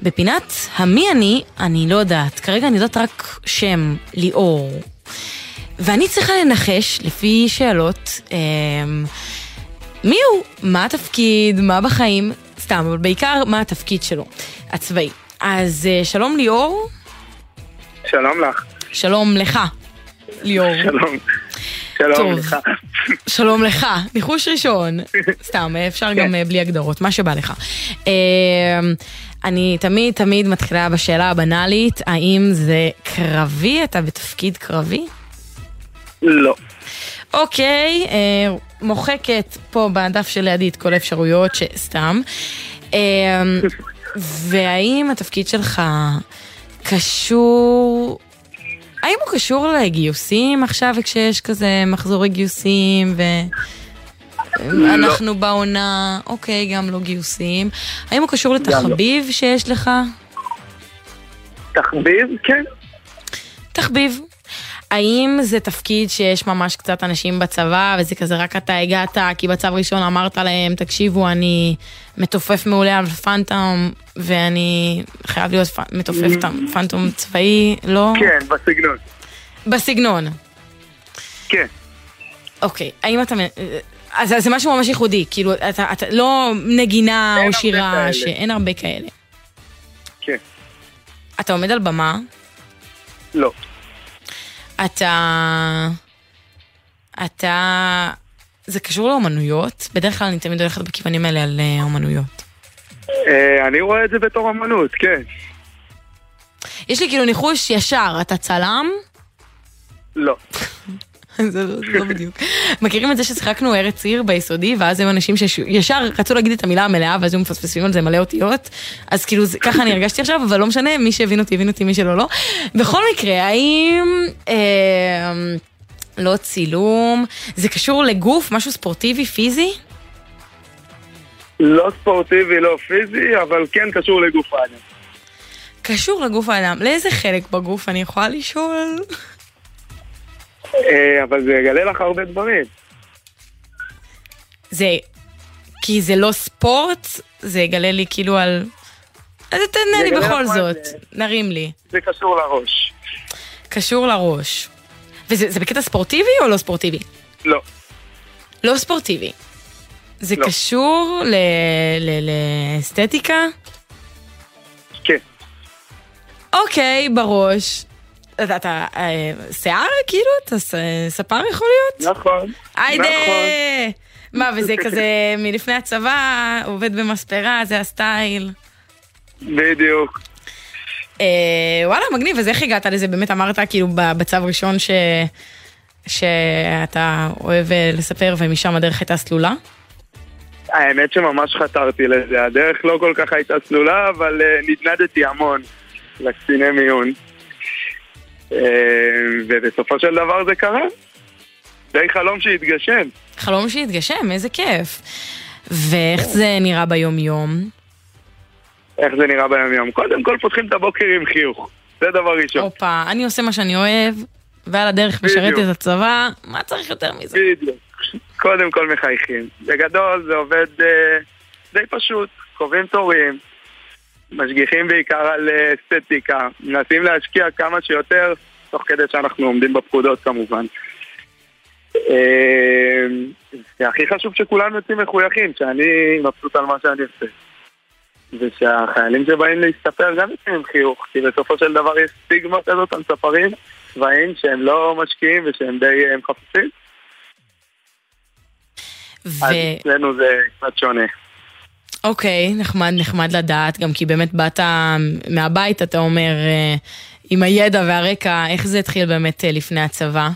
בפינת המי אני, אני לא יודעת. כרגע אני יודעת רק שם, ליאור. ואני צריכה לנחש, לפי שאלות, אה, מי הוא? מה התפקיד? מה בחיים? סתם, אבל בעיקר מה התפקיד שלו, הצבאי. אז אה, שלום ליאור. שלום לך. שלום לך, ליאור. שלום. שלום טוב. לך. שלום לך, ניחוש ראשון. סתם, אפשר גם אה, בלי הגדרות, מה שבא לך. אה, אני תמיד תמיד מתחילה בשאלה הבנאלית, האם זה קרבי? אתה בתפקיד קרבי? לא. אוקיי, אה, מוחקת פה בדף שלידי את כל האפשרויות שסתם. אה, (laughs) והאם התפקיד שלך קשור... האם הוא קשור לגיוסים עכשיו, כשיש כזה מחזורי גיוסים ו... אנחנו בעונה, אוקיי, גם לא גיוסים. האם הוא קשור לא. לתחביב שיש לך? תחביב? כן. תחביב. האם זה תפקיד שיש ממש קצת אנשים בצבא, וזה כזה רק אתה הגעת, כי בצו ראשון אמרת להם, תקשיבו, אני מתופף מעולה על פנטום, ואני חייב להיות פ... מתופף ט- פנטום צבאי, לא? כן, בסגנון. בסגנון. כן. אוקיי, האם אתה... אז אז זה משהו ממש ייחודי, כאילו, אתה, אתה לא נגינה או שירה. שאין הרבה כאלה. כן. אתה עומד על במה, לא. אתה... אתה... זה קשור לאומנויות? בדרך כלל אני תמיד הולכת בכיוונים האלה על אה, אומנויות. אה, אני רואה את זה בתור אמנות, כן. יש לי כאילו ניחוש ישר, אתה צלם? לא. (laughs) זה לא, זה לא בדיוק. מכירים את זה ששיחקנו ארץ עיר ביסודי, ואז היו אנשים שישר רצו להגיד את המילה המלאה, ואז היו מפספסים על זה מלא אותיות? אז כאילו, ככה אני הרגשתי עכשיו, אבל לא משנה, מי שהבין אותי, הבין אותי, מי שלא, לא. בכל מקרה, האם... אה, לא צילום, זה קשור לגוף, משהו ספורטיבי, פיזי? לא ספורטיבי, לא פיזי, אבל כן קשור לגוף האדם. קשור לגוף האדם. לאיזה חלק בגוף אני יכולה לשאול? אה, אבל זה יגלה לך הרבה דברים. זה... כי זה לא ספורט, זה יגלה לי כאילו על... אז תענה לי בכל זאת, זה. נרים לי. זה קשור לראש. קשור לראש. וזה זה בקטע ספורטיבי או לא ספורטיבי? לא. לא ספורטיבי. זה לא. קשור ל- ל- לאסתטיקה? כן. אוקיי, בראש. אתה, אה, שיער כאילו? אתה ספר יכול להיות? נכון. היידה! נכון. מה, וזה כזה מלפני הצבא, עובד במספרה, זה הסטייל. בדיוק. אה, וואלה, מגניב, אז איך הגעת לזה? באמת אמרת כאילו בצו ראשון ש... שאתה אוהב אה, לספר ומשם הדרך הייתה סלולה? האמת שממש חתרתי לזה. הדרך לא כל כך הייתה סלולה, אבל אה, נתנדתי המון לקציני מיון. אה, ובסופו של דבר זה קרה. די חלום שהתגשם. חלום שהתגשם, איזה כיף. ואיך זה נראה ביום-יום? איך זה נראה ביום יום? קודם כל פותחים את הבוקר עם חיוך. זה דבר ראשון. הופה, אני עושה מה שאני אוהב, ועל הדרך משרת. את הצבא, מה צריך יותר מזה? בדיוק. קודם כל מחייכים. בגדול זה עובד אה, די פשוט. קובעים תורים, משגיחים בעיקר על אה, אסתטיקה, מנסים להשקיע כמה שיותר, תוך כדי שאנחנו עומדים בפקודות כמובן. אה, והכי חשוב שכולנו יוצאים מחויכים, שאני מבסוט על מה שאני עושה. ושהחיילים שבאים להסתפר גם יוצאים עם חיוך, כי בסופו של דבר יש סטיגמה כזאת על ספרים צבאיים שהם לא משקיעים ושהם די אה, מחפשים. ו... אז אצלנו זה קצת שונה. אוקיי, נחמד, נחמד לדעת, גם כי באמת באת מהבית, אתה אומר, אה, עם הידע והרקע, איך זה התחיל באמת אה, לפני הצבא?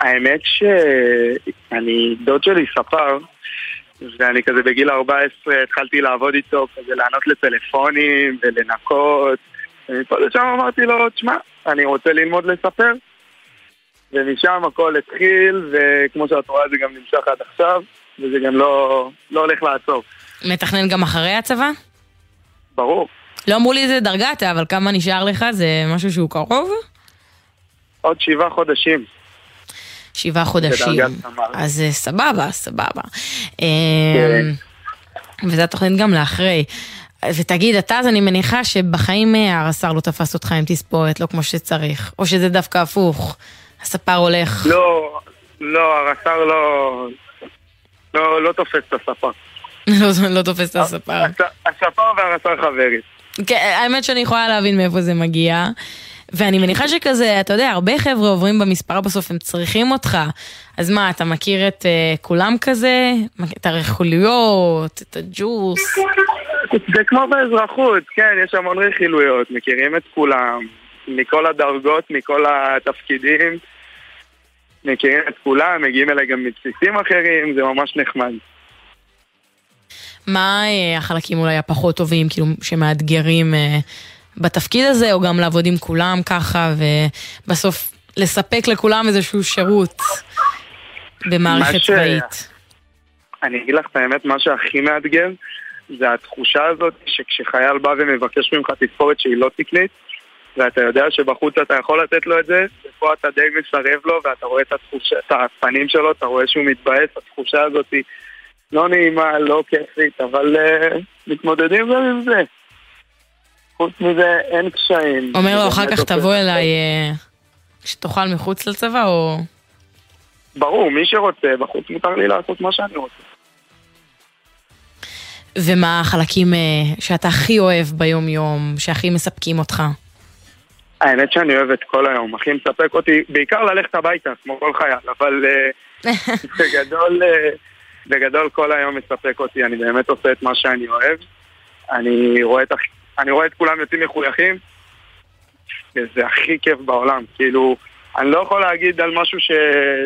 האמת שאני, דוד שלי ספר, ואני כזה בגיל 14 התחלתי לעבוד איתו, כזה לענות לטלפונים ולנקות. ומפה לשם אמרתי לו, תשמע, אני רוצה ללמוד לספר. ומשם הכל התחיל, וכמו שאת רואה זה גם נמשך עד עכשיו, וזה גם לא, לא הולך לעצור. מתכנן גם אחרי הצבא? ברור. לא אמרו לי איזה דרגה אתה, אבל כמה נשאר לך? זה משהו שהוא קרוב? עוד שבעה חודשים. שבעה חודשים. אז אה, סבבה, סבבה. כן. אמ, וזו התוכנית גם לאחרי. ותגיד, אתה, אז אני מניחה שבחיים אה, הרס"ר לא תפס אותך עם תספורת, לא כמו שצריך. או שזה דווקא הפוך. הספר הולך. לא, לא, הרס"ר לא... לא, לא תופס את הספר. לא, לא תופס את הספר. הספר והרס"ר חברים. כן, האמת שאני יכולה להבין מאיפה זה מגיע. ואני מניחה שכזה, אתה יודע, הרבה חבר'ה עוברים במספר בסוף, הם צריכים אותך. אז מה, אתה מכיר את uh, כולם כזה? את הרכוליות, את הג'וס? זה כמו באזרחות, כן, יש המון רכילויות, מכירים את כולם, מכל הדרגות, מכל התפקידים, מכירים את כולם, מגיעים אליי גם מבסיסים אחרים, זה ממש נחמד. מה uh, החלקים אולי הפחות טובים, כאילו, שמאתגרים uh, בתפקיד הזה, או גם לעבוד עם כולם ככה, ובסוף לספק לכולם איזשהו שירות במערכת ש- צבאית? אני אגיד לך את האמת, מה שהכי מאתגר זה התחושה הזאת שכשחייל בא ומבקש ממך תספורת שהיא לא תקנית ואתה יודע שבחוץ אתה יכול לתת לו את זה ופה אתה די מסרב לו ואתה רואה את, התחושה, את הפנים שלו, אתה רואה שהוא מתבאס, התחושה הזאת היא לא נעימה, לא כיפית, אבל uh, מתמודדים גם עם זה. חוץ מזה אין קשיים. אומר לו, אחר כך תבוא אליי אה, כשתאכל מחוץ לצבא, או... ברור, מי שרוצה, בחוץ מותר לי לעשות מה שאני רוצה. ומה החלקים אה, שאתה הכי אוהב ביום-יום, שהכי מספקים אותך? האמת שאני אוהב את כל היום, הכי מספק אותי, בעיקר ללכת הביתה, כמו כל חייל, אבל אה, (laughs) בגדול, אה, בגדול כל היום מספק אותי, אני באמת עושה את מה שאני אוהב. אני רואה את, אני רואה את כולם יוצאים מחויכים, וזה הכי כיף בעולם, כאילו, אני לא יכול להגיד על משהו ש,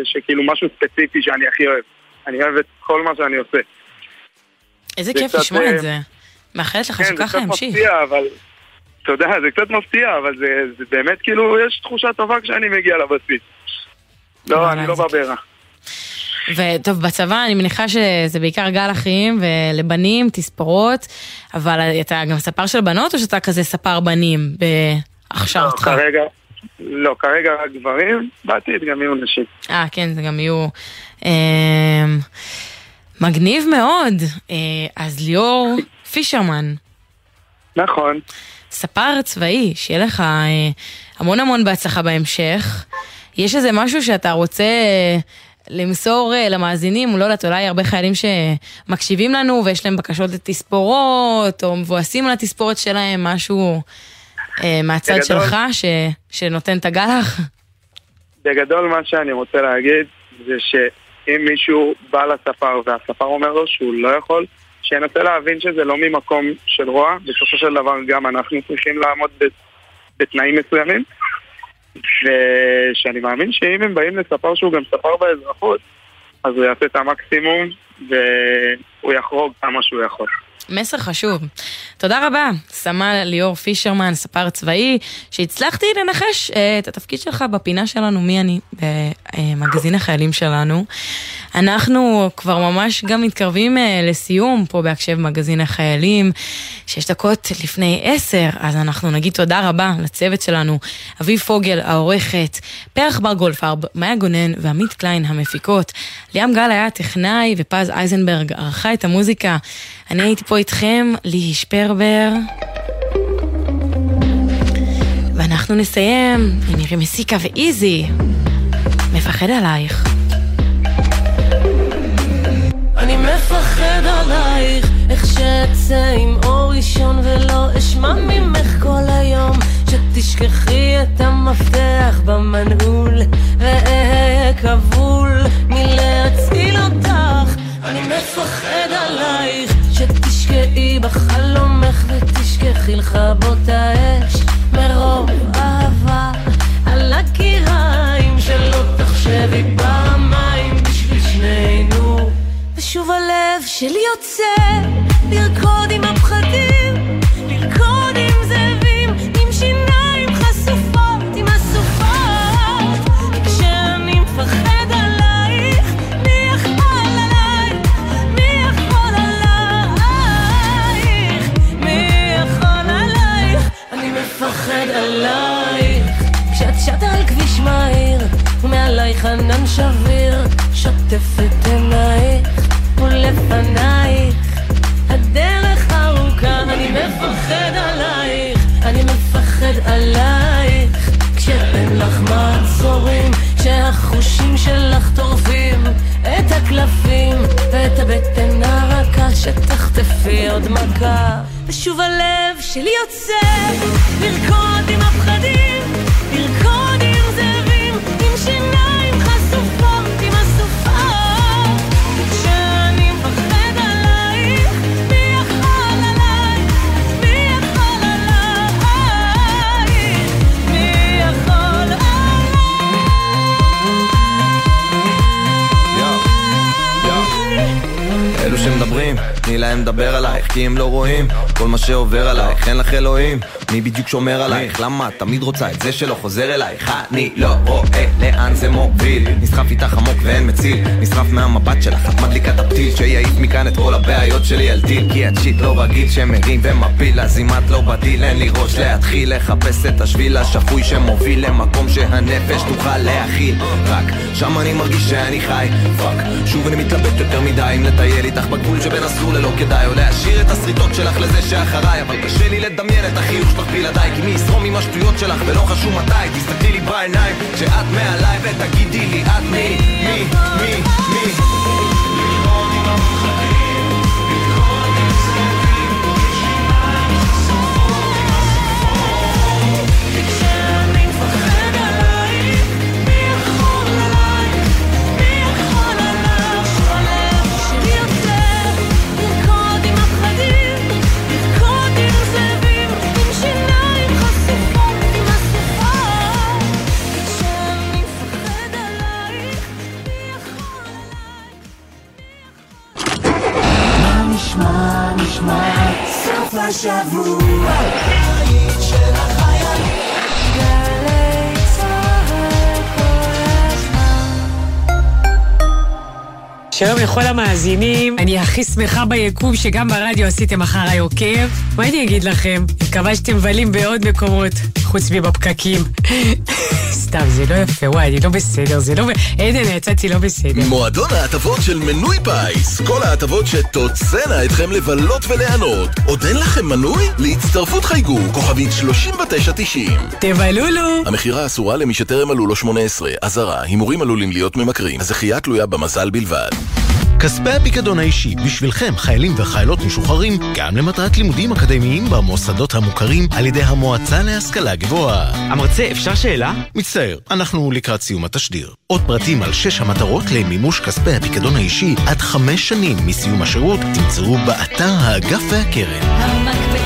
שכאילו משהו ספציפי שאני הכי אוהב. אני אוהב את כל מה שאני עושה. איזה זה כיף לשמוע אה, את זה. מאחלת לך כן, זה שככה קצת ימשיך. מפתיע, אבל... אתה יודע, זה קצת מפתיע, אבל זה, זה באמת כאילו, יש תחושה טובה כשאני מגיע לבסיס. לא, אני לא בברע. וטוב, בצבא אני מניחה שזה בעיקר גל אחים ולבנים, תספורות, אבל אתה גם ספר של בנות או שאתה כזה ספר בנים בהכשרתך? כרגע, לא, כרגע רק גברים, בעתיד גם יהיו נשים. אה, כן, זה גם יהיו... אמ, מגניב מאוד. אה, אז ליאור פישרמן. נכון. ספר צבאי, שיהיה לך אה, המון המון בהצלחה בהמשך. יש איזה משהו שאתה רוצה אה, למסור אה, למאזינים, לא יודעת, אולי הרבה חיילים שמקשיבים לנו ויש להם בקשות לתספורות, או מבואסים על התספורת שלהם, משהו אה, מהצד בגדול- שלך ש, שנותן את הגלח? בגדול מה שאני רוצה להגיד זה שאם מישהו בא לספר והספר אומר לו שהוא לא יכול, שינסה להבין שזה לא ממקום של רוע, בסופו של דבר גם אנחנו צריכים לעמוד בתנאים מסוימים ושאני מאמין שאם הם באים לספר שהוא גם ספר באזרחות אז הוא יעשה את המקסימום והוא יחרוג כמה שהוא יכול. מסר חשוב. תודה רבה, סמל ליאור פישרמן, ספר צבאי, שהצלחתי לנחש אה, את התפקיד שלך בפינה שלנו, מי אני, במגזין החיילים שלנו. אנחנו כבר ממש גם מתקרבים אה, לסיום פה בהקשב מגזין החיילים, שש דקות לפני עשר, אז אנחנו נגיד תודה רבה לצוות שלנו, אביב פוגל העורכת, פרח בר גולדפרב, מאיה גונן ועמית קליין המפיקות, ליאם גל היה הטכנאי ופז אייזנברג ערכה את המוזיקה. אני הייתי פה איתכם, ליהי שפרבר. ואנחנו נסיים עם מירי מסיקה ואיזי. מפחד עלייך. אני מפחד עלייך, איך שאצא עם אור ראשון ולא אשמע ממך כל היום, שתשכחי את המפתח במנעול, ואהיה כבול מלהציל אותך. אני מפחד עלייך, שתשקעי בחלומך ותשכחי לכבות האש. מרוב אהבה על הקיריים שלא תחשבי פעמיים בשביל שנינו. ושוב הלב שלי יוצא לרקוד עם הפחדים, שביר שוטף את עינייך ולפנייך. הדרך ארוכה, אני מפחד עלייך, אני מפחד עלייך. כשאין לך מעצורים, כשהחושים שלך טורפים את הקלפים ואת הבטן הרכה שתחטפי עוד מכה. ושוב הלב שלי יוצא לרקוד עם הפחדים, לרקוד Nine. תני להם לדבר עלייך כי הם לא רואים. כל מה שעובר עלייך, אין לך אלוהים. מי בדיוק שומר עלייך? למה את תמיד רוצה את זה שלא חוזר אלייך? אני לא רואה לאן זה מוביל. נסחף איתך עמוק ואין מציל. נשרף מהמבט שלך, את מדליקה את הפתיל. שיעיף מכאן את כל הבעיות שלי על טיל כי את shit לא רגיל שמרים ומפיל אז אם את לא בדיל אין לי ראש להתחיל לחפש את השביל השפוי שמוביל למקום שהנפש תוכל להכיל. רק שם אני מרגיש שאני חי. fuck שוב אני מתלבט יותר מדי אם לטייל איתך בגבול שבין אסור ללא כדאי או להשאיר את השריטות שלך לזה שאחריי. אבל קשה לי לדמיין את החיוך שלך בלעדיי כי מי יזרום עם השטויות שלך ולא חשוב מתי? תסתכלי לי בעיניים כשאת מעליי ותגידי לי את מי מי מי מי השבוע. שלום לכל המאזינים, אני הכי שמחה ביקום שגם ברדיו עשיתם אחריי עוקב. מה אני אגיד לכם? מקווה שאתם מבלים בעוד מקומות, חוץ מבפקקים. סתם, זה לא יפה, וואי, אני לא בסדר, זה לא... עדן, יצאתי לא בסדר. מועדון ההטבות של מנוי פיס. כל ההטבות שתוצאנה אתכם לבלות וליהנות. עוד אין לכם מנוי? להצטרפות חייגו, כוכבית 3990. תבלולו! המכירה אסורה למי שטרם מלאו לו 18. אזהרה, הימורים עלולים להיות ממכרים. הזכייה תלויה במזל בלבד. כספי הפיקדון האישי בשבילכם, חיילים וחיילות משוחררים, גם למטרת לימודים אקדמיים במוסדות המוכרים על ידי המועצה להשכלה גבוהה. המרצה, אפשר שאלה? מצטער, אנחנו לקראת סיום התשדיר. עוד פרטים על שש המטרות למימוש כספי הפיקדון האישי עד חמש שנים מסיום השירות תמצאו באתר האגף והקרן. המקפצה